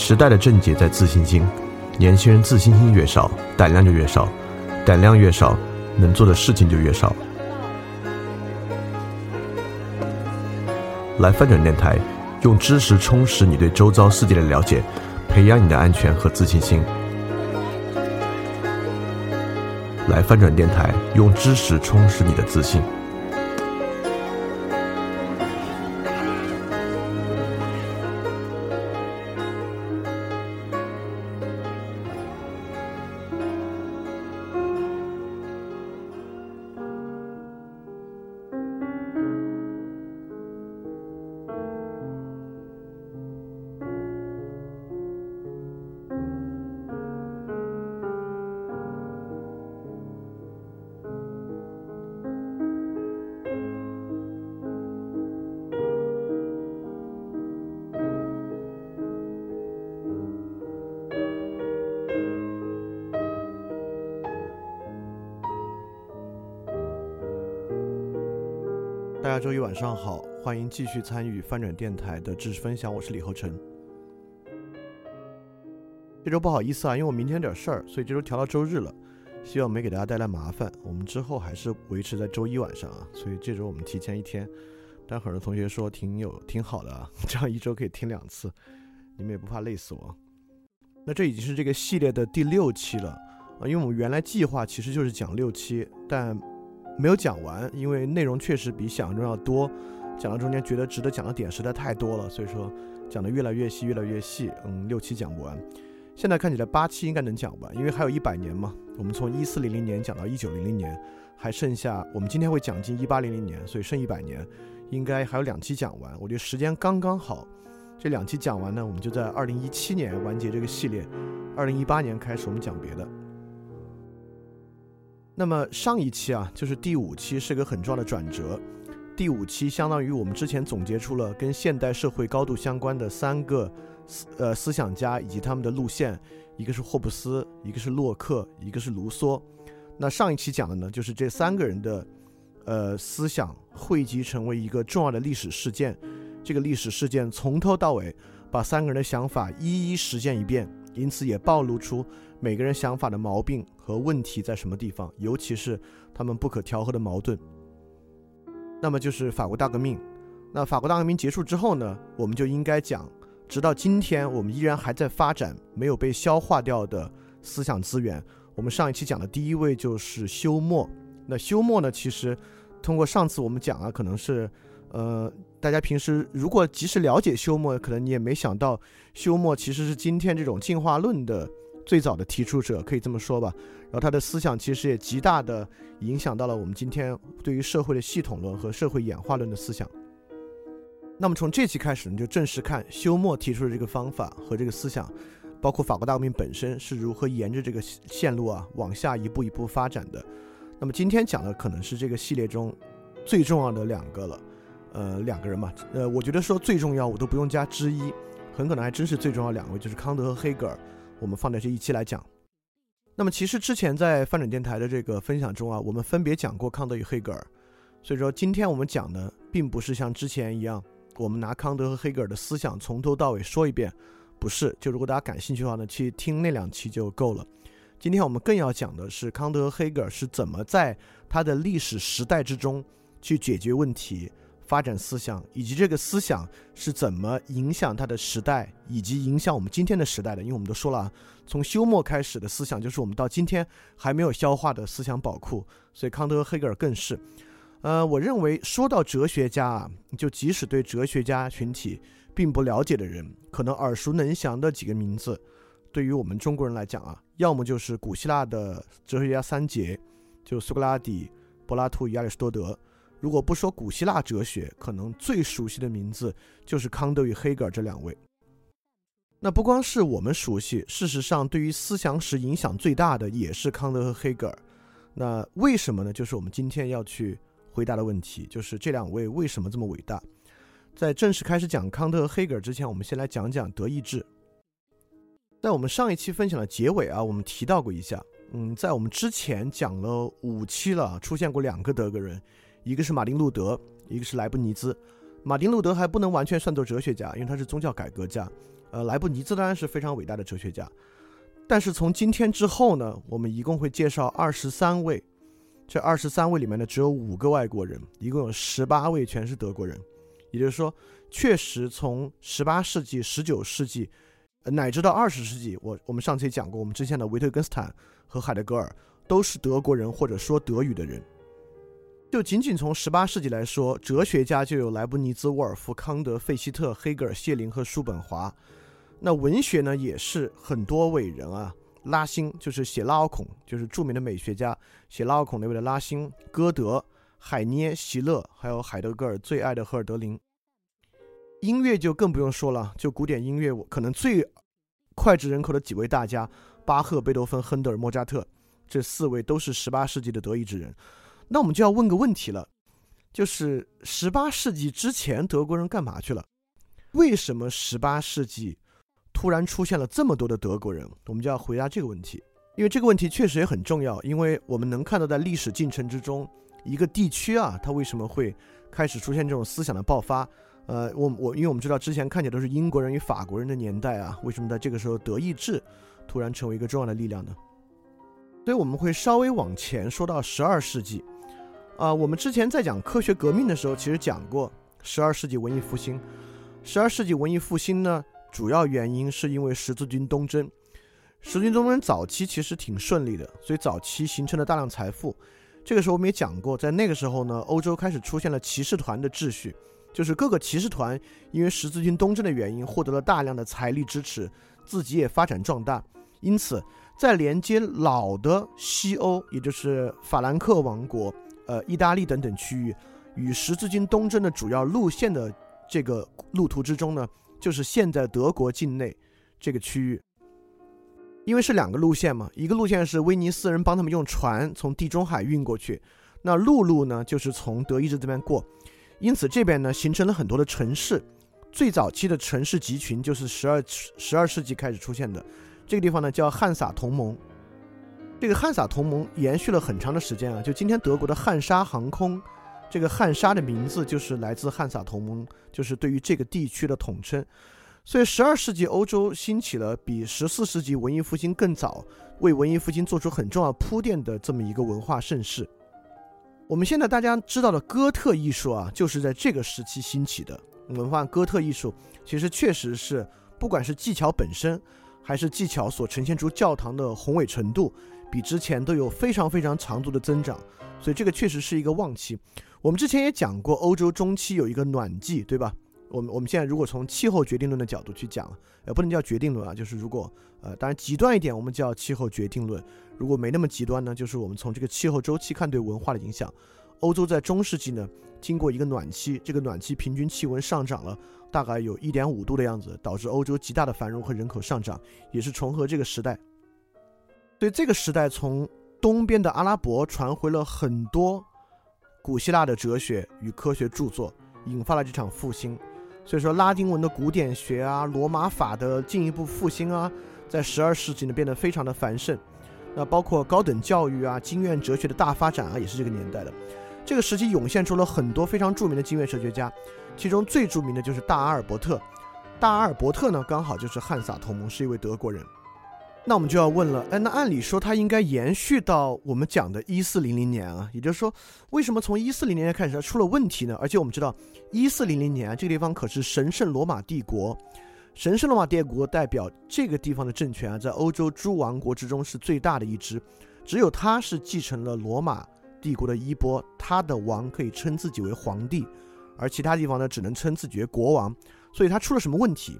时代的症结在自信心，年轻人自信心越少，胆量就越少，胆量越少，能做的事情就越少。来翻转电台，用知识充实你对周遭世界的了解，培养你的安全和自信心。来翻转电台，用知识充实你的自信。周一晚上好，欢迎继续参与翻转电台的知识分享，我是李厚成。这周不好意思啊，因为我明天有点事儿，所以这周调到周日了，希望没给大家带来麻烦。我们之后还是维持在周一晚上啊，所以这周我们提前一天。但很多同学说挺有挺好的啊，这样一周可以听两次，你们也不怕累死我。那这已经是这个系列的第六期了啊，因为我们原来计划其实就是讲六期，但。没有讲完，因为内容确实比想象中要多。讲到中间觉得值得讲的点实在太多了，所以说讲的越来越细，越来越细。嗯，六期讲不完，现在看起来八期应该能讲完，因为还有一百年嘛。我们从一四零零年讲到一九零零年，还剩下我们今天会讲进一八零零年，所以剩一百年，应该还有两期讲完。我觉得时间刚刚好，这两期讲完呢，我们就在二零一七年完结这个系列，二零一八年开始我们讲别的。那么上一期啊，就是第五期，是个很重要的转折。第五期相当于我们之前总结出了跟现代社会高度相关的三个思呃思想家以及他们的路线，一个是霍布斯，一个是洛克，一个是卢梭。那上一期讲的呢，就是这三个人的呃思想汇集成为一个重要的历史事件。这个历史事件从头到尾把三个人的想法一一实践一遍，因此也暴露出。每个人想法的毛病和问题在什么地方，尤其是他们不可调和的矛盾。那么就是法国大革命。那法国大革命结束之后呢，我们就应该讲，直到今天我们依然还在发展没有被消化掉的思想资源。我们上一期讲的第一位就是休谟。那休谟呢，其实通过上次我们讲啊，可能是呃，大家平时如果及时了解休谟，可能你也没想到休谟其实是今天这种进化论的。最早的提出者可以这么说吧，然后他的思想其实也极大的影响到了我们今天对于社会的系统论和社会演化论的思想。那么从这期开始，你就正式看休谟提出的这个方法和这个思想，包括法国大革命本身是如何沿着这个线路啊往下一步一步发展的。那么今天讲的可能是这个系列中最重要的两个了，呃，两个人嘛，呃，我觉得说最重要我都不用加之一，很可能还真是最重要两位，就是康德和黑格尔。我们放在这一期来讲，那么其实之前在翻转电台的这个分享中啊，我们分别讲过康德与黑格尔，所以说今天我们讲的并不是像之前一样，我们拿康德和黑格尔的思想从头到尾说一遍，不是。就如果大家感兴趣的话呢，去听那两期就够了。今天我们更要讲的是康德和黑格尔是怎么在他的历史时代之中去解决问题。发展思想，以及这个思想是怎么影响他的时代，以及影响我们今天的时代的？因为我们都说了，从休谟开始的思想就是我们到今天还没有消化的思想宝库，所以康德和黑格尔更是。呃，我认为说到哲学家啊，就即使对哲学家群体并不了解的人，可能耳熟能详的几个名字，对于我们中国人来讲啊，要么就是古希腊的哲学家三杰，就苏格拉底、柏拉图与亚里士多德。如果不说古希腊哲学，可能最熟悉的名字就是康德与黑格尔这两位。那不光是我们熟悉，事实上，对于思想史影响最大的也是康德和黑格尔。那为什么呢？就是我们今天要去回答的问题，就是这两位为什么这么伟大？在正式开始讲康德和黑格尔之前，我们先来讲讲德意志。在我们上一期分享的结尾啊，我们提到过一下，嗯，在我们之前讲了五期了，出现过两个德国人。一个是马丁路德，一个是莱布尼兹。马丁路德还不能完全算作哲学家，因为他是宗教改革家。呃，莱布尼兹当然是非常伟大的哲学家，但是从今天之后呢，我们一共会介绍二十三位，这二十三位里面呢，只有五个外国人，一共有十八位全是德国人，也就是说，确实从十八世纪、十九世纪，乃至到二十世纪，我我们上次也讲过，我们之前的维特根斯坦和海德格尔都是德国人或者说德语的人。就仅仅从十八世纪来说，哲学家就有莱布尼兹、沃尔夫、康德、费希特、黑格尔、谢林和叔本华。那文学呢，也是很多伟人啊，拉辛就是写拉奥孔，就是著名的美学家，写拉奥孔那位的拉辛、歌德、海涅、席勒，还有海德格尔最爱的赫尔德林。音乐就更不用说了，就古典音乐，我可能最脍炙人口的几位大家，巴赫、贝多芬、亨德尔、莫扎特，这四位都是十八世纪的德意志人。那我们就要问个问题了，就是十八世纪之前德国人干嘛去了？为什么十八世纪突然出现了这么多的德国人？我们就要回答这个问题，因为这个问题确实也很重要。因为我们能看到，在历史进程之中，一个地区啊，它为什么会开始出现这种思想的爆发？呃，我我，因为我们知道之前看起来都是英国人与法国人的年代啊，为什么在这个时候德意志突然成为一个重要的力量呢？所以我们会稍微往前说到十二世纪。啊，我们之前在讲科学革命的时候，其实讲过十二世纪文艺复兴。十二世纪文艺复兴呢，主要原因是因为十字军东征。十字军东征早期其实挺顺利的，所以早期形成了大量财富。这个时候我们也讲过，在那个时候呢，欧洲开始出现了骑士团的秩序，就是各个骑士团因为十字军东征的原因获得了大量的财力支持，自己也发展壮大。因此，在连接老的西欧，也就是法兰克王国。呃，意大利等等区域与十字军东征的主要路线的这个路途之中呢，就是现在德国境内这个区域，因为是两个路线嘛，一个路线是威尼斯人帮他们用船从地中海运过去，那陆路呢就是从德意志这边过，因此这边呢形成了很多的城市，最早期的城市集群就是十二十二世纪开始出现的，这个地方呢叫汉萨同盟。这个汉萨同盟延续了很长的时间啊，就今天德国的汉莎航空，这个汉莎的名字就是来自汉萨同盟，就是对于这个地区的统称。所以，十二世纪欧洲兴起了比十四世纪文艺复兴更早，为文艺复兴做出很重要铺垫的这么一个文化盛世。我们现在大家知道的哥特艺术啊，就是在这个时期兴起的文化。哥特艺术其实确实是，不管是技巧本身，还是技巧所呈现出教堂的宏伟程度。比之前都有非常非常长足的增长，所以这个确实是一个旺期。我们之前也讲过，欧洲中期有一个暖季，对吧？我们我们现在如果从气候决定论的角度去讲，呃，不能叫决定论啊，就是如果呃，当然极端一点，我们叫气候决定论；如果没那么极端呢，就是我们从这个气候周期看对文化的影响。欧洲在中世纪呢，经过一个暖期，这个暖期平均气温上涨了大概有一点五度的样子，导致欧洲极大的繁荣和人口上涨，也是重合这个时代。所以这个时代，从东边的阿拉伯传回了很多古希腊的哲学与科学著作，引发了这场复兴。所以说，拉丁文的古典学啊，罗马法的进一步复兴啊，在十二世纪呢变得非常的繁盛。那包括高等教育啊、经院哲学的大发展啊，也是这个年代的。这个时期涌现出了很多非常著名的经院哲学家，其中最著名的就是大阿尔伯特。大阿尔伯特呢，刚好就是汉萨同盟，是一位德国人。那我们就要问了，哎，那按理说它应该延续到我们讲的一四零零年啊，也就是说，为什么从一四零零年开始它出了问题呢？而且我们知道，一四零零年啊，这个地方可是神圣罗马帝国，神圣罗马帝国代表这个地方的政权啊，在欧洲诸王国之中是最大的一支，只有他是继承了罗马帝国的衣钵，他的王可以称自己为皇帝，而其他地方呢，只能称自己为国王，所以他出了什么问题？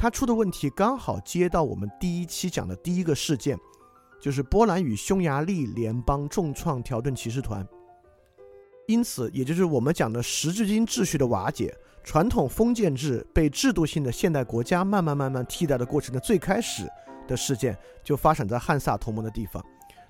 他出的问题刚好接到我们第一期讲的第一个事件，就是波兰与匈牙利联邦重创条顿骑士团。因此，也就是我们讲的十字军秩序的瓦解，传统封建制被制度性的现代国家慢慢慢慢替代的过程的最开始的事件，就发生在汉萨同盟的地方。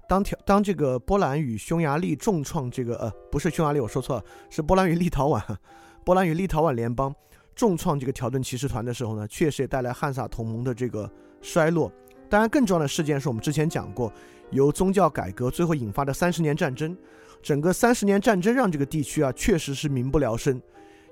当条当这个波兰与匈牙利重创这个呃不是匈牙利，我说错了，是波兰与立陶宛，波兰与立陶宛联邦。重创这个条顿骑士团的时候呢，确实也带来汉萨同盟的这个衰落。当然，更重要的事件是我们之前讲过，由宗教改革最后引发的三十年战争。整个三十年战争让这个地区啊，确实是民不聊生。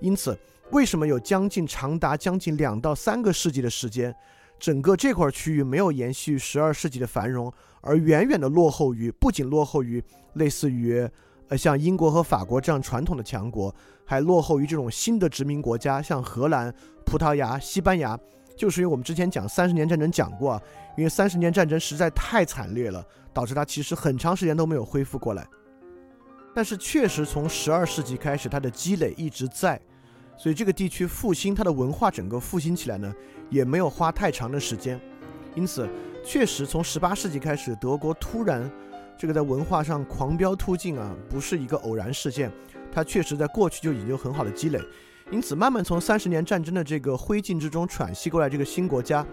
因此，为什么有将近长达将近两到三个世纪的时间，整个这块区域没有延续十二世纪的繁荣，而远远的落后于不仅落后于类似于呃像英国和法国这样传统的强国，还落后于这种新的殖民国家，像荷兰、葡萄牙、西班牙。就是因为我们之前讲三十年战争讲过啊，因为三十年战争实在太惨烈了，导致它其实很长时间都没有恢复过来。但是确实从十二世纪开始，它的积累一直在。所以这个地区复兴，它的文化整个复兴起来呢，也没有花太长的时间。因此，确实从十八世纪开始，德国突然这个在文化上狂飙突进啊，不是一个偶然事件，它确实在过去就已经有很好的积累。因此，慢慢从三十年战争的这个灰烬之中喘息过来，这个新国家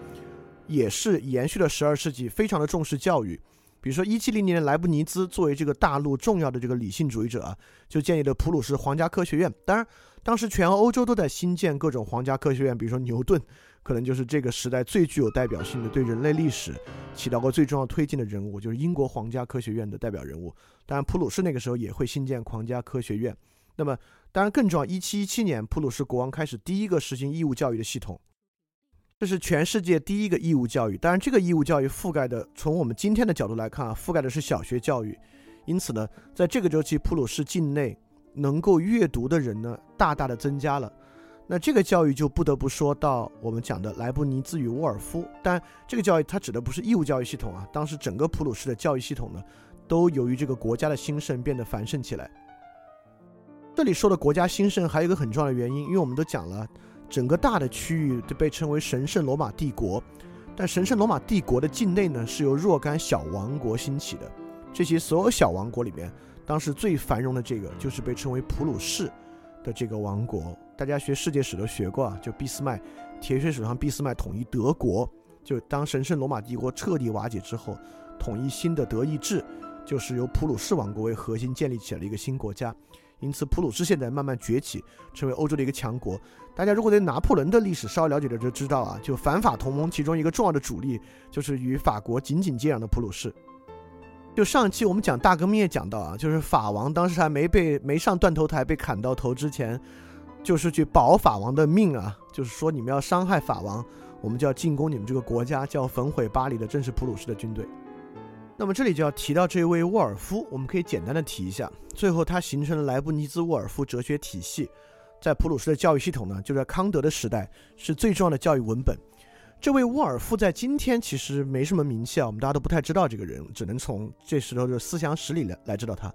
也是延续了十二世纪，非常的重视教育。比如说，一七零年的，莱布尼兹作为这个大陆重要的这个理性主义者啊，就建立了普鲁士皇家科学院。当然。当时全欧洲都在新建各种皇家科学院，比如说牛顿，可能就是这个时代最具有代表性的、对人类历史起到过最重要推进的人物，就是英国皇家科学院的代表人物。当然，普鲁士那个时候也会新建皇家科学院。那么，当然更重要，一七一七年，普鲁士国王开始第一个实行义务教育的系统，这是全世界第一个义务教育。当然，这个义务教育覆盖的，从我们今天的角度来看啊，覆盖的是小学教育。因此呢，在这个周期，普鲁士境内。能够阅读的人呢，大大的增加了。那这个教育就不得不说到我们讲的莱布尼兹与沃尔夫。但这个教育它指的不是义务教育系统啊，当时整个普鲁士的教育系统呢，都由于这个国家的兴盛变得繁盛起来。这里说的国家兴盛还有一个很重要的原因，因为我们都讲了，整个大的区域都被称为神圣罗马帝国，但神圣罗马帝国的境内呢，是由若干小王国兴起的。这些所有小王国里面。当时最繁荣的这个就是被称为普鲁士的这个王国，大家学世界史都学过啊，就俾斯麦，铁血史上俾斯麦统一德国，就当神圣罗马帝国彻底瓦解之后，统一新的德意志，就是由普鲁士王国为核心建立起来的一个新国家，因此普鲁士现在慢慢崛起，成为欧洲的一个强国。大家如果对拿破仑的历史稍微了解的就知道啊，就反法同盟其中一个重要的主力就是与法国紧紧接壤的普鲁士。就上期我们讲大革命也讲到啊，就是法王当时还没被没上断头台被砍到头之前，就是去保法王的命啊，就是说你们要伤害法王，我们就要进攻你们这个国家，就要焚毁巴黎的正是普鲁士的军队。那么这里就要提到这位沃尔夫，我们可以简单的提一下，最后他形成了莱布尼兹沃尔夫哲学体系，在普鲁士的教育系统呢，就在康德的时代是最重要的教育文本。这位沃尔夫在今天其实没什么名气啊，我们大家都不太知道这个人，只能从这时候的思想史里来来知道他。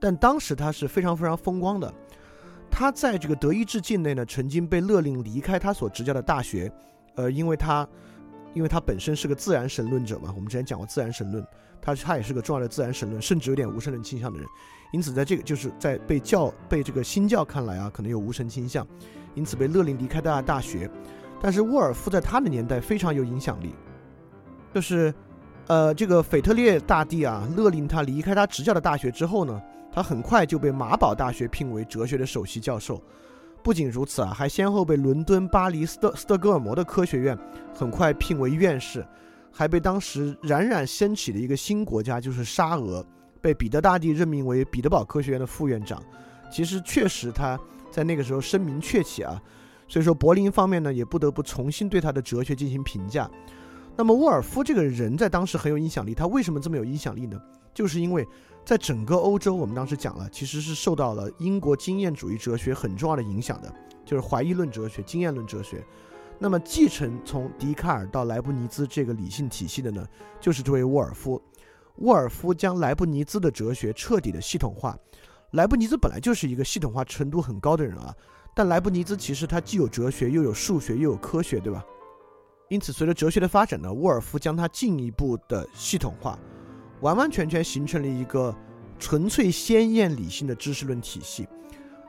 但当时他是非常非常风光的。他在这个德意志境内呢，曾经被勒令离开他所执教的大学，呃，因为他，因为他本身是个自然神论者嘛，我们之前讲过自然神论，他他也是个重要的自然神论，甚至有点无神论倾向的人。因此，在这个就是在被教被这个新教看来啊，可能有无神倾向，因此被勒令离开大大学。但是沃尔夫在他的年代非常有影响力，就是，呃，这个腓特烈大帝啊，勒令他离开他执教的大学之后呢，他很快就被马堡大学聘为哲学的首席教授。不仅如此啊，还先后被伦敦、巴黎、斯特斯特哥尔摩的科学院很快聘为院士，还被当时冉冉升起的一个新国家，就是沙俄，被彼得大帝任命为彼得堡科学院的副院长。其实确实他在那个时候声名鹊起啊。所以说，柏林方面呢，也不得不重新对他的哲学进行评价。那么，沃尔夫这个人在当时很有影响力。他为什么这么有影响力呢？就是因为在整个欧洲，我们当时讲了，其实是受到了英国经验主义哲学很重要的影响的，就是怀疑论哲学、经验论哲学。那么，继承从笛卡尔到莱布尼兹这个理性体系的呢，就是这位沃尔夫。沃尔夫将莱布尼兹的哲学彻底的系统化。莱布尼兹本来就是一个系统化程度很高的人啊。但莱布尼兹其实他既有哲学，又有数学，又有科学，对吧？因此，随着哲学的发展呢，沃尔夫将它进一步的系统化，完完全全形成了一个纯粹鲜艳理性的知识论体系。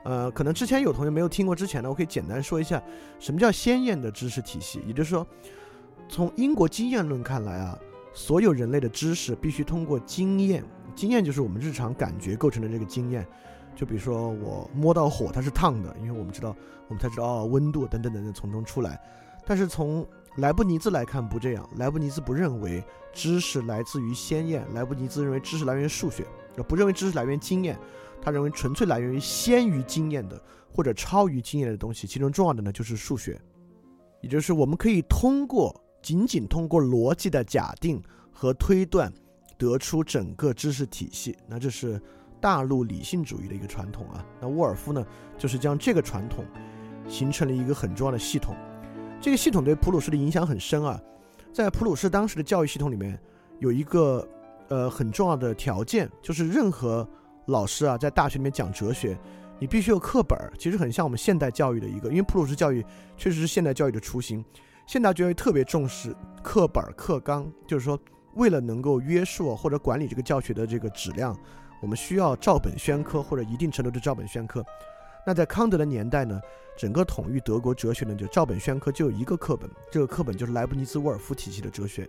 呃，可能之前有同学没有听过，之前呢，我可以简单说一下什么叫鲜艳的知识体系。也就是说，从英国经验论看来啊，所有人类的知识必须通过经验，经验就是我们日常感觉构成的这个经验。就比如说我摸到火，它是烫的，因为我们知道，我们才知道，温度等等等等从中出来。但是从莱布尼兹来看不这样，莱布尼兹不认为知识来自于鲜艳，莱布尼兹认为知识来源于数学。不认为知识来源于经验，他认为纯粹来源于先于经验的或者超于经验的东西。其中重要的呢就是数学，也就是我们可以通过仅仅通过逻辑的假定和推断得出整个知识体系。那这是大陆理性主义的一个传统啊。那沃尔夫呢，就是将这个传统形成了一个很重要的系统。这个系统对普鲁士的影响很深啊。在普鲁士当时的教育系统里面，有一个呃很重要的条件，就是任何老师啊在大学里面讲哲学，你必须有课本。其实很像我们现代教育的一个，因为普鲁士教育确实是现代教育的雏形。现代教育特别重视课本、课纲，就是说为了能够约束或者管理这个教学的这个质量，我们需要照本宣科或者一定程度的照本宣科。那在康德的年代呢，整个统御德国哲学呢，就照本宣科，就有一个课本，这个课本就是莱布尼兹沃尔夫体系的哲学。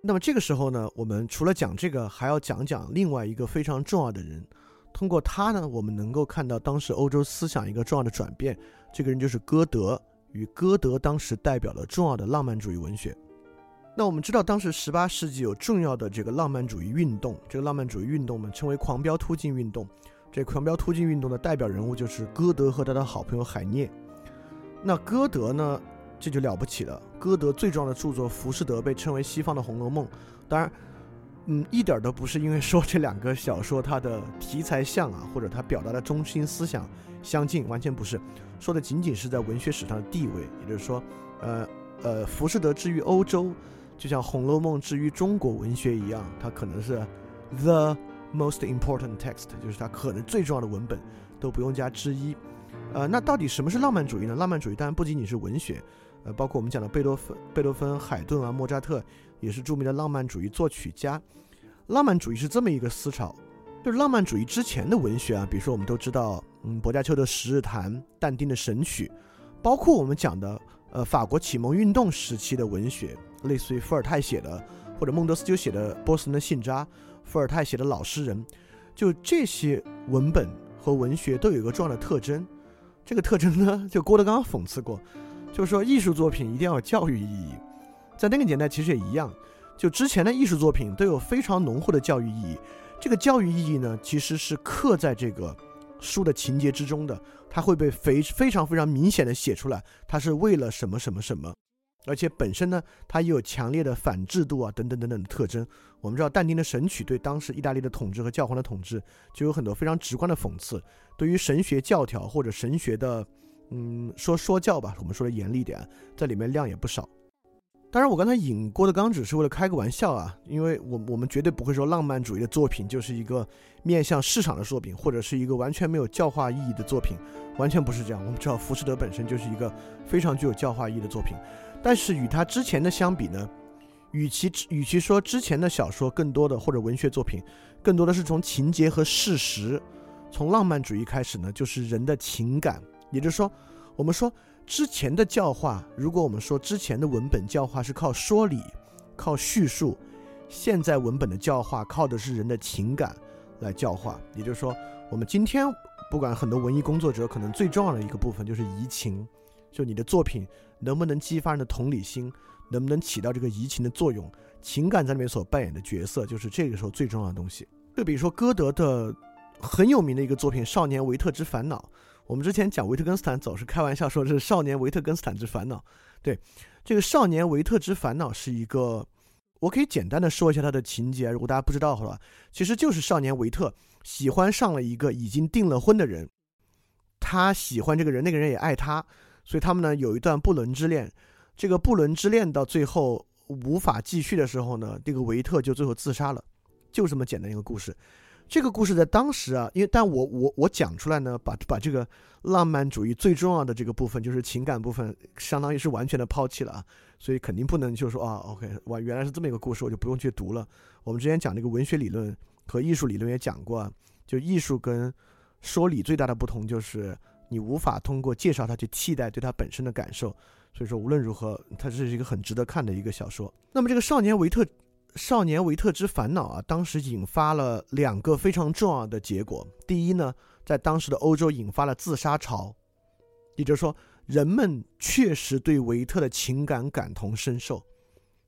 那么这个时候呢，我们除了讲这个，还要讲讲另外一个非常重要的人。通过他呢，我们能够看到当时欧洲思想一个重要的转变。这个人就是歌德，与歌德当时代表了重要的浪漫主义文学。那我们知道，当时十八世纪有重要的这个浪漫主义运动，这个浪漫主义运动呢，称为狂飙突进运动。这狂飙突进运动的代表人物就是歌德和他的好朋友海涅。那歌德呢，这就了不起了。歌德最重要的著作《浮士德》被称为西方的《红楼梦》。当然，嗯，一点都不是因为说这两个小说它的题材像啊，或者它表达的中心思想相近，完全不是。说的仅仅是在文学史上的地位。也就是说，呃呃，《浮士德》之于欧洲，就像《红楼梦》之于中国文学一样，它可能是 the。Most important text 就是它可能最重要的文本，都不用加之一。呃，那到底什么是浪漫主义呢？浪漫主义当然不仅仅是文学，呃，包括我们讲的贝多芬、贝多芬、海顿啊、莫扎特，也是著名的浪漫主义作曲家。浪漫主义是这么一个思潮，就是浪漫主义之前的文学啊，比如说我们都知道，嗯，薄伽丘的《十日谈》，但丁的《神曲》，包括我们讲的，呃，法国启蒙运动时期的文学，类似于伏尔泰写的，或者孟德斯鸠写的《波斯的信札》。伏尔泰写的老诗人，就这些文本和文学都有一个重要的特征。这个特征呢，就郭德纲讽刺过，就是说艺术作品一定要有教育意义。在那个年代其实也一样，就之前的艺术作品都有非常浓厚的教育意义。这个教育意义呢，其实是刻在这个书的情节之中的，它会被非非常非常明显的写出来，它是为了什么什么什么。而且本身呢，它也有强烈的反制度啊，等等等等的特征。我们知道，但丁的《神曲》对当时意大利的统治和教皇的统治，就有很多非常直观的讽刺。对于神学教条或者神学的，嗯，说说教吧，我们说的严厉点，在里面量也不少。当然，我刚才引郭德纲只是为了开个玩笑啊，因为我我们绝对不会说浪漫主义的作品就是一个面向市场的作品，或者是一个完全没有教化意义的作品，完全不是这样。我们知道，《浮士德》本身就是一个非常具有教化意义的作品。但是与他之前的相比呢，与其与其说之前的小说更多的或者文学作品，更多的是从情节和事实，从浪漫主义开始呢，就是人的情感。也就是说，我们说之前的教化，如果我们说之前的文本教化是靠说理、靠叙述，现在文本的教化靠的是人的情感来教化。也就是说，我们今天不管很多文艺工作者，可能最重要的一个部分就是移情，就你的作品。能不能激发人的同理心？能不能起到这个移情的作用？情感在里面所扮演的角色，就是这个时候最重要的东西。就比如说歌德的很有名的一个作品《少年维特之烦恼》，我们之前讲维特根斯坦总是开玩笑说这是《少年维特根斯坦之烦恼》。对，这个《少年维特之烦恼》是一个，我可以简单的说一下它的情节，如果大家不知道的话，其实就是少年维特喜欢上了一个已经订了婚的人，他喜欢这个人，那个人也爱他。所以他们呢有一段不伦之恋，这个不伦之恋到最后无法继续的时候呢，这个维特就最后自杀了，就这么简单一个故事。这个故事在当时啊，因为但我我我讲出来呢，把把这个浪漫主义最重要的这个部分，就是情感部分，相当于是完全的抛弃了啊。所以肯定不能就说啊，OK，哇，原来是这么一个故事，我就不用去读了。我们之前讲那个文学理论和艺术理论也讲过，就艺术跟说理最大的不同就是。你无法通过介绍它去替代对它本身的感受，所以说无论如何，它是一个很值得看的一个小说。那么这个《少年维特少年维特之烦恼》啊，当时引发了两个非常重要的结果。第一呢，在当时的欧洲引发了自杀潮，也就是说，人们确实对维特的情感感同身受，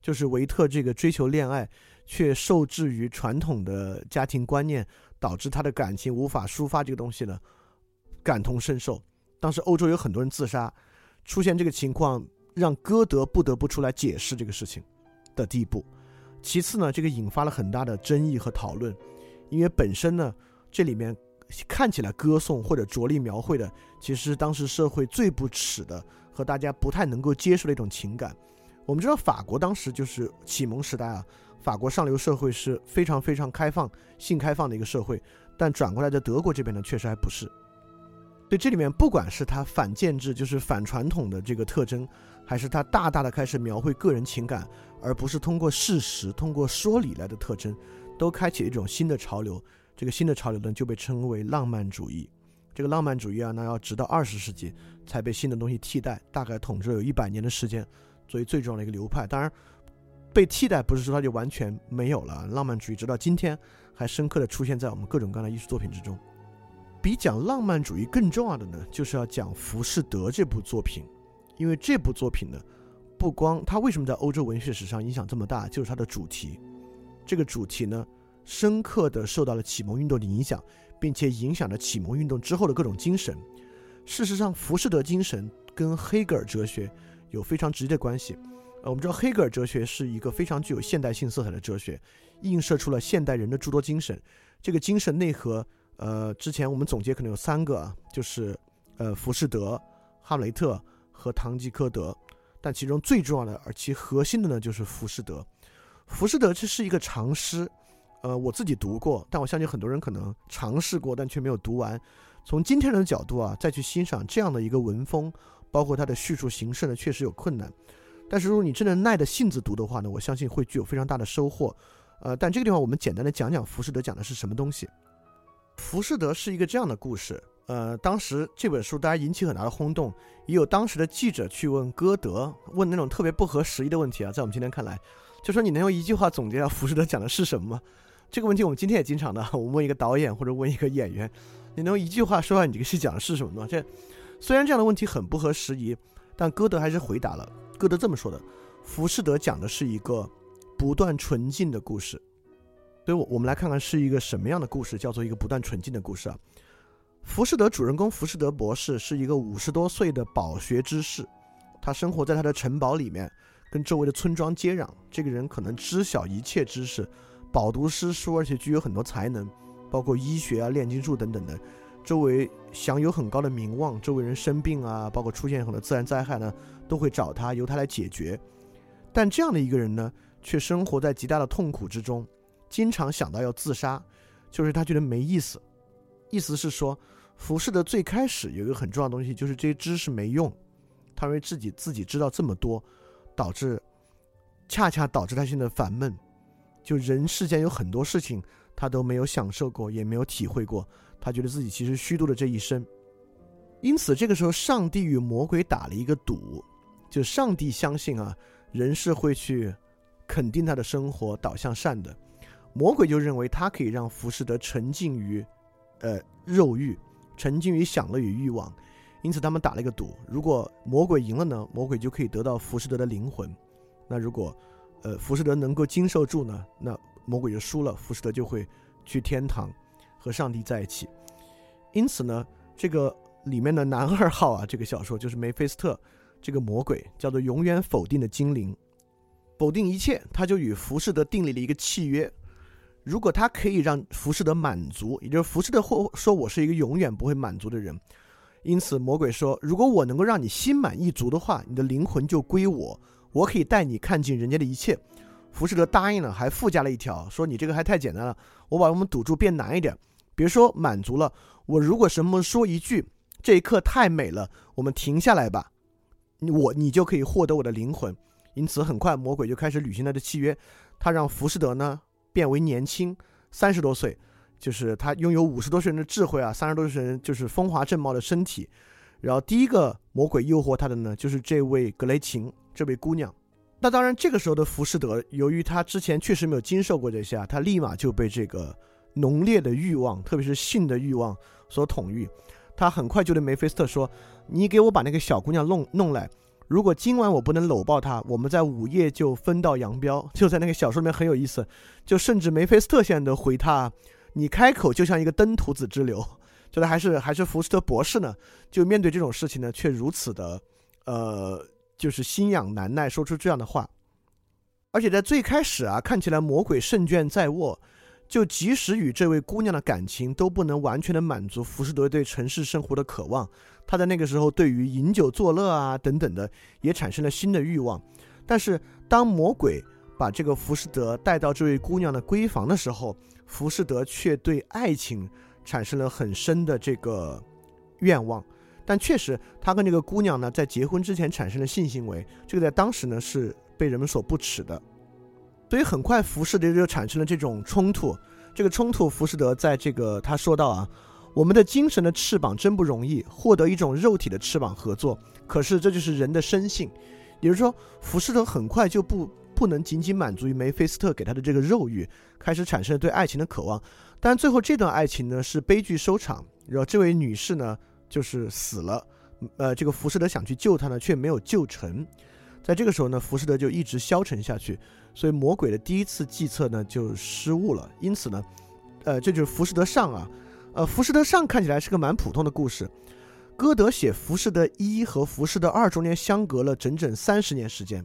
就是维特这个追求恋爱、却受制于传统的家庭观念，导致他的感情无法抒发这个东西呢，感同身受。当时欧洲有很多人自杀，出现这个情况，让歌德不得不出来解释这个事情的地步。其次呢，这个引发了很大的争议和讨论，因为本身呢，这里面看起来歌颂或者着力描绘的，其实当时社会最不耻的和大家不太能够接受的一种情感。我们知道法国当时就是启蒙时代啊，法国上流社会是非常非常开放、性开放的一个社会，但转过来的德国这边呢，确实还不是。对这里面，不管是他反建制，就是反传统的这个特征，还是他大大的开始描绘个人情感，而不是通过事实、通过说理来的特征，都开启了一种新的潮流。这个新的潮流呢，就被称为浪漫主义。这个浪漫主义啊，那要直到二十世纪才被新的东西替代，大概统治了有一百年的时间，作为最重要的一个流派。当然，被替代不是说它就完全没有了。浪漫主义直到今天还深刻的出现在我们各种各样的艺术作品之中。比讲浪漫主义更重要的呢，就是要讲《浮士德》这部作品，因为这部作品呢，不光它为什么在欧洲文学史上影响这么大，就是它的主题。这个主题呢，深刻的受到了启蒙运动的影响，并且影响了启蒙运动之后的各种精神。事实上，浮士德精神跟黑格尔哲学有非常直接的关系。呃，我们知道黑格尔哲学是一个非常具有现代性色彩的哲学，映射出了现代人的诸多精神。这个精神内核。呃，之前我们总结可能有三个啊，就是呃，浮士德、哈姆雷特和堂吉诃德，但其中最重要的而其核心的呢，就是浮士德。浮士德这是一个长诗，呃，我自己读过，但我相信很多人可能尝试过，但却没有读完。从今天的角度啊，再去欣赏这样的一个文风，包括它的叙述形式呢，确实有困难。但是如果你真的耐着性子读的话呢，我相信会具有非常大的收获。呃，但这个地方我们简单的讲讲浮士德讲的是什么东西。浮士德是一个这样的故事，呃，当时这本书大家引起很大的轰动，也有当时的记者去问歌德，问那种特别不合时宜的问题啊，在我们今天看来，就说你能用一句话总结下浮士德讲的是什么吗？这个问题我们今天也经常的，我问一个导演或者问一个演员，你能用一句话说下你这个戏讲的是什么吗？这虽然这样的问题很不合时宜，但歌德还是回答了。歌德这么说的：浮士德讲的是一个不断纯净的故事。所以，我我们来看看是一个什么样的故事，叫做一个不断纯净的故事啊。浮士德主人公浮士德博士是一个五十多岁的饱学之士，他生活在他的城堡里面，跟周围的村庄接壤。这个人可能知晓一切知识，饱读诗书，而且具有很多才能，包括医学啊、炼金术等等的。周围享有很高的名望，周围人生病啊，包括出现很多自然灾害呢，都会找他，由他来解决。但这样的一个人呢，却生活在极大的痛苦之中。经常想到要自杀，就是他觉得没意思。意思是说，浮士德最开始有一个很重要的东西，就是这些知识没用。他认为自己自己知道这么多，导致恰恰导致他现在烦闷。就人世间有很多事情他都没有享受过，也没有体会过。他觉得自己其实虚度了这一生。因此，这个时候上帝与魔鬼打了一个赌，就上帝相信啊，人是会去肯定他的生活，导向善的。魔鬼就认为他可以让浮士德沉浸于，呃，肉欲，沉浸于享乐与欲望，因此他们打了一个赌：如果魔鬼赢了呢，魔鬼就可以得到浮士德的灵魂；那如果，呃，浮士德能够经受住呢，那魔鬼就输了，浮士德就会去天堂和上帝在一起。因此呢，这个里面的男二号啊，这个小说就是梅菲斯特这个魔鬼，叫做永远否定的精灵，否定一切，他就与浮士德订立了一个契约。如果他可以让浮士德满足，也就是浮士德或说我是一个永远不会满足的人，因此魔鬼说，如果我能够让你心满意足的话，你的灵魂就归我，我可以带你看尽人间的一切。浮士德答应了，还附加了一条，说你这个还太简单了，我把我们赌注变难一点，别说满足了，我如果什么说一句，这一刻太美了，我们停下来吧，我你就可以获得我的灵魂。因此很快魔鬼就开始履行他的契约，他让浮士德呢。变为年轻，三十多岁，就是他拥有五十多岁人的智慧啊，三十多岁人就是风华正茂的身体。然后第一个魔鬼诱惑他的呢，就是这位格雷琴这位姑娘。那当然，这个时候的浮士德，由于他之前确实没有经受过这些，啊，他立马就被这个浓烈的欲望，特别是性的欲望所统御。他很快就对梅菲斯特说：“你给我把那个小姑娘弄弄来，如果今晚我不能搂抱她，我们在午夜就分道扬镳。就在那个小说里面很有意思，就甚至梅菲斯特现在都回他：“你开口就像一个登徒子之流。”觉得还是还是福斯特博士呢，就面对这种事情呢，却如此的，呃，就是心痒难耐，说出这样的话。而且在最开始啊，看起来魔鬼胜券在握。就即使与这位姑娘的感情都不能完全的满足浮士德对城市生活的渴望，他在那个时候对于饮酒作乐啊等等的也产生了新的欲望。但是当魔鬼把这个浮士德带到这位姑娘的闺房的时候，浮士德却对爱情产生了很深的这个愿望。但确实，他跟这个姑娘呢在结婚之前产生了性行为，这个在当时呢是被人们所不耻的。所以很快，浮士德就产生了这种冲突。这个冲突，浮士德在这个他说到啊，我们的精神的翅膀真不容易，获得一种肉体的翅膀合作。可是这就是人的生性，也就是说，浮士德很快就不不能仅仅满足于梅菲斯特给他的这个肉欲，开始产生了对爱情的渴望。但最后这段爱情呢是悲剧收场，然后这位女士呢就是死了。呃，这个浮士德想去救她呢，却没有救成。在这个时候呢，浮士德就一直消沉下去。所以魔鬼的第一次计策呢就失误了，因此呢，呃，这就是浮士德上啊，呃，浮士德上看起来是个蛮普通的故事。歌德写浮士德一和浮士德二中间相隔了整整三十年时间。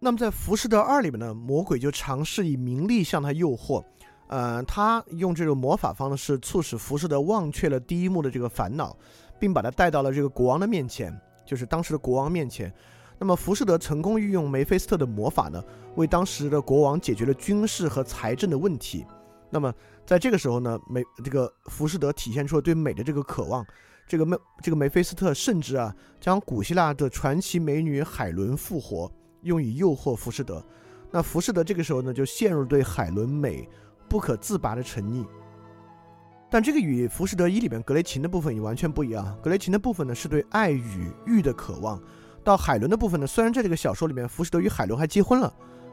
那么在浮士德二里面呢，魔鬼就尝试以名利向他诱惑，呃，他用这种魔法方式促使浮士德忘却了第一幕的这个烦恼，并把他带到了这个国王的面前，就是当时的国王面前。那么，浮士德成功运用梅菲斯特的魔法呢，为当时的国王解决了军事和财政的问题。那么，在这个时候呢，梅这个浮士德体现出了对美的这个渴望。这个梅这个梅菲斯特甚至啊，将古希腊的传奇美女海伦复活，用以诱惑浮士德。那浮士德这个时候呢，就陷入对海伦美不可自拔的沉溺。但这个与浮士德一里面格雷琴的部分也完全不一样。格雷琴的部分呢，是对爱与欲的渴望。到海伦的部分呢，虽然在这个小说里面，浮士德与海伦还结婚了，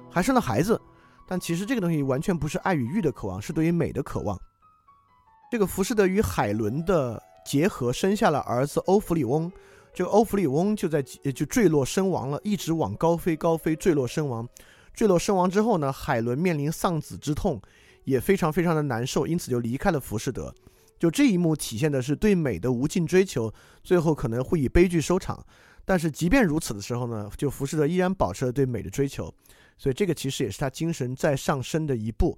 还生了孩子，但其实这个东西完全不是爱与欲的渴望，是对于美的渴望。这个浮士德与海伦的结合，生下了儿子欧弗里翁。这个欧弗里翁就在就坠落身亡了，一直往高飞高飞，坠落身亡。坠落身亡之后呢，海伦面临丧子之痛，也非常非常的难受，因此就离开了浮士德。就这一幕体现的是对美的无尽追求，最后可能会以悲剧收场。但是即便如此的时候呢，就浮士德依然保持了对美的追求，所以这个其实也是他精神再上升的一步。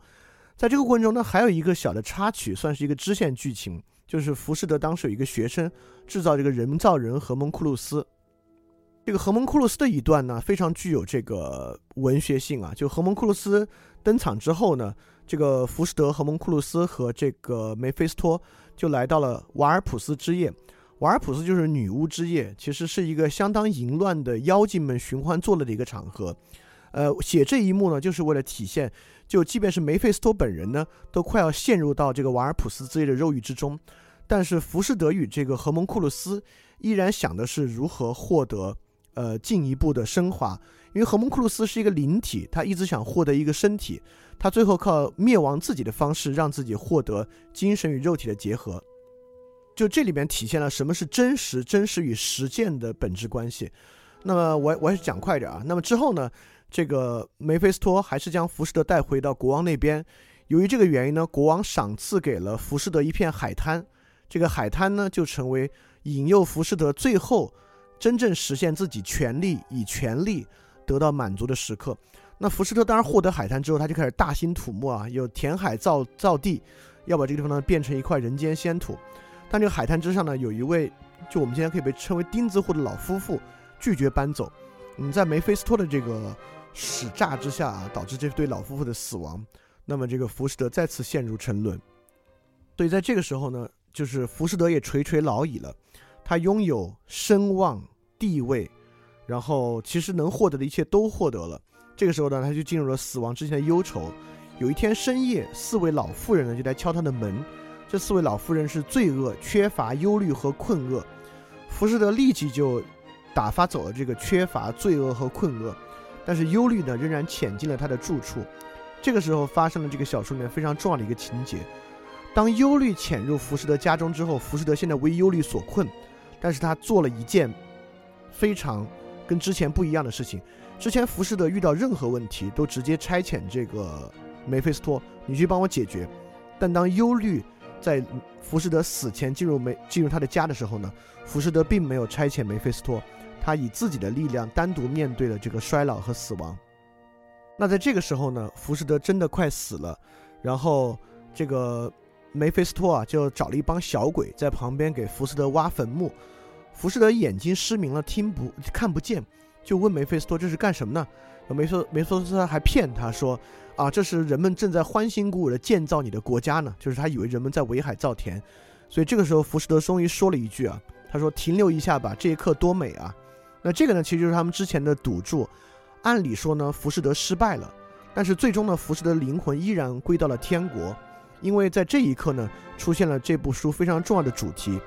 在这个过程中呢，还有一个小的插曲，算是一个支线剧情，就是浮士德当时有一个学生制造这个人造人荷蒙库鲁斯。这个荷蒙库鲁斯的一段呢，非常具有这个文学性啊。就荷蒙库鲁斯登场之后呢，这个浮士德、荷蒙库鲁斯和这个梅菲斯托就来到了瓦尔普斯之夜。瓦尔普斯就是女巫之夜，其实是一个相当淫乱的妖精们寻欢作乐的一个场合。呃，写这一幕呢，就是为了体现，就即便是梅菲斯托本人呢，都快要陷入到这个瓦尔普斯之类的肉欲之中，但是浮士德与这个荷蒙库鲁斯依然想的是如何获得呃进一步的升华，因为荷蒙库鲁斯是一个灵体，他一直想获得一个身体，他最后靠灭亡自己的方式，让自己获得精神与肉体的结合。就这里面体现了什么是真实，真实与实践的本质关系。那么我我还是讲快点啊。那么之后呢，这个梅菲斯托还是将浮士德带回到国王那边。由于这个原因呢，国王赏赐给了浮士德一片海滩。这个海滩呢，就成为引诱浮士德最后真正实现自己权利以权利得到满足的时刻。那浮士德当然获得海滩之后，他就开始大兴土木啊，有填海造造地，要把这个地方呢变成一块人间仙土。但这个海滩之上呢，有一位就我们今天可以被称为钉子户的老夫妇拒绝搬走。嗯，在梅菲斯托的这个使诈之下啊，导致这对老夫妇的死亡。那么这个浮士德再次陷入沉沦。所以在这个时候呢，就是浮士德也垂垂老矣了。他拥有声望、地位，然后其实能获得的一切都获得了。这个时候呢，他就进入了死亡之前的忧愁。有一天深夜，四位老妇人呢就来敲他的门。这四位老妇人是罪恶、缺乏、忧虑和困厄。浮士德立即就打发走了这个缺乏、罪恶和困厄，但是忧虑呢仍然潜进了他的住处。这个时候发生了这个小说里面非常重要的一个情节：当忧虑潜入浮士德家中之后，浮士德现在为忧虑所困，但是他做了一件非常跟之前不一样的事情。之前浮士德遇到任何问题都直接差遣这个梅菲斯托，你去帮我解决。但当忧虑在浮士德死前进入梅进入他的家的时候呢，浮士德并没有差遣梅菲斯托，他以自己的力量单独面对了这个衰老和死亡。那在这个时候呢，浮士德真的快死了，然后这个梅菲斯托啊就找了一帮小鬼在旁边给浮士德挖坟墓。浮士德眼睛失明了，听不看不见。就问梅菲斯托这是干什么呢？梅菲梅菲斯托还骗他说啊，这是人们正在欢欣鼓舞的建造你的国家呢，就是他以为人们在围海造田。所以这个时候浮士德终于说了一句啊，他说停留一下吧，这一刻多美啊。那这个呢，其实就是他们之前的赌注。按理说呢，浮士德失败了，但是最终呢，浮士德灵魂依然归到了天国，因为在这一刻呢，出现了这部书非常重要的主题。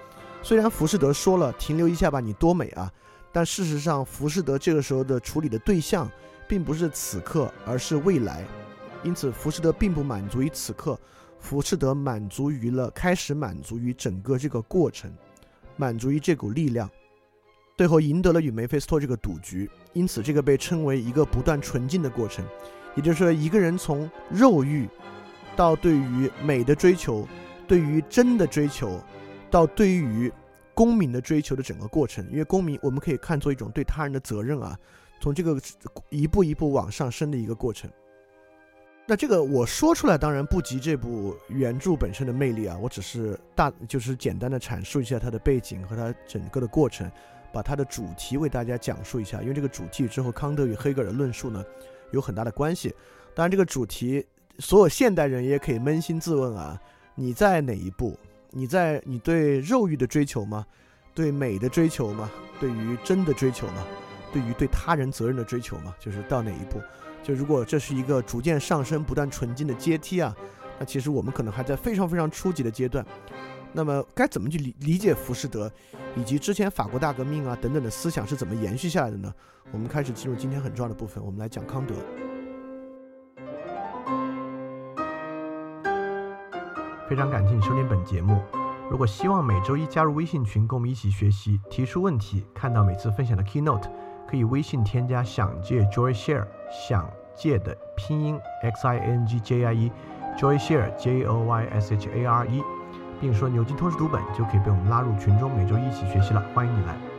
虽然浮士德说了停留一下吧，你多美啊。但事实上，浮士德这个时候的处理的对象，并不是此刻，而是未来。因此，浮士德并不满足于此刻，浮士德满足于了开始满足于整个这个过程，满足于这股力量，最后赢得了与梅菲斯托这个赌局。因此，这个被称为一个不断纯净的过程，也就是说，一个人从肉欲到对于美的追求，对于真的追求，到对于。公民的追求的整个过程，因为公民我们可以看作一种对他人的责任啊，从这个一步一步往上升的一个过程。那这个我说出来当然不及这部原著本身的魅力啊，我只是大就是简单的阐述一下它的背景和它整个的过程，把它的主题为大家讲述一下。因为这个主题之后康德与黑格尔的论述呢有很大的关系。当然这个主题所有现代人也可以扪心自问啊，你在哪一步？你在你对肉欲的追求吗？对美的追求吗？对于真的追求吗？对于对他人责任的追求吗？就是到哪一步？就如果这是一个逐渐上升、不断纯净的阶梯啊，那其实我们可能还在非常非常初级的阶段。那么该怎么去理理解浮士德，以及之前法国大革命啊等等的思想是怎么延续下来的呢？我们开始进入今天很重要的部分，我们来讲康德。非常感谢你收听本节目。如果希望每周一加入微信群，跟我们一起学习、提出问题、看到每次分享的 keynote，可以微信添加“想借 Joy Share”，想借的拼音 x i n g j i e，Joy Share j o y s h a r e，并说牛津通识读本，就可以被我们拉入群中，每周一起学习了。欢迎你来。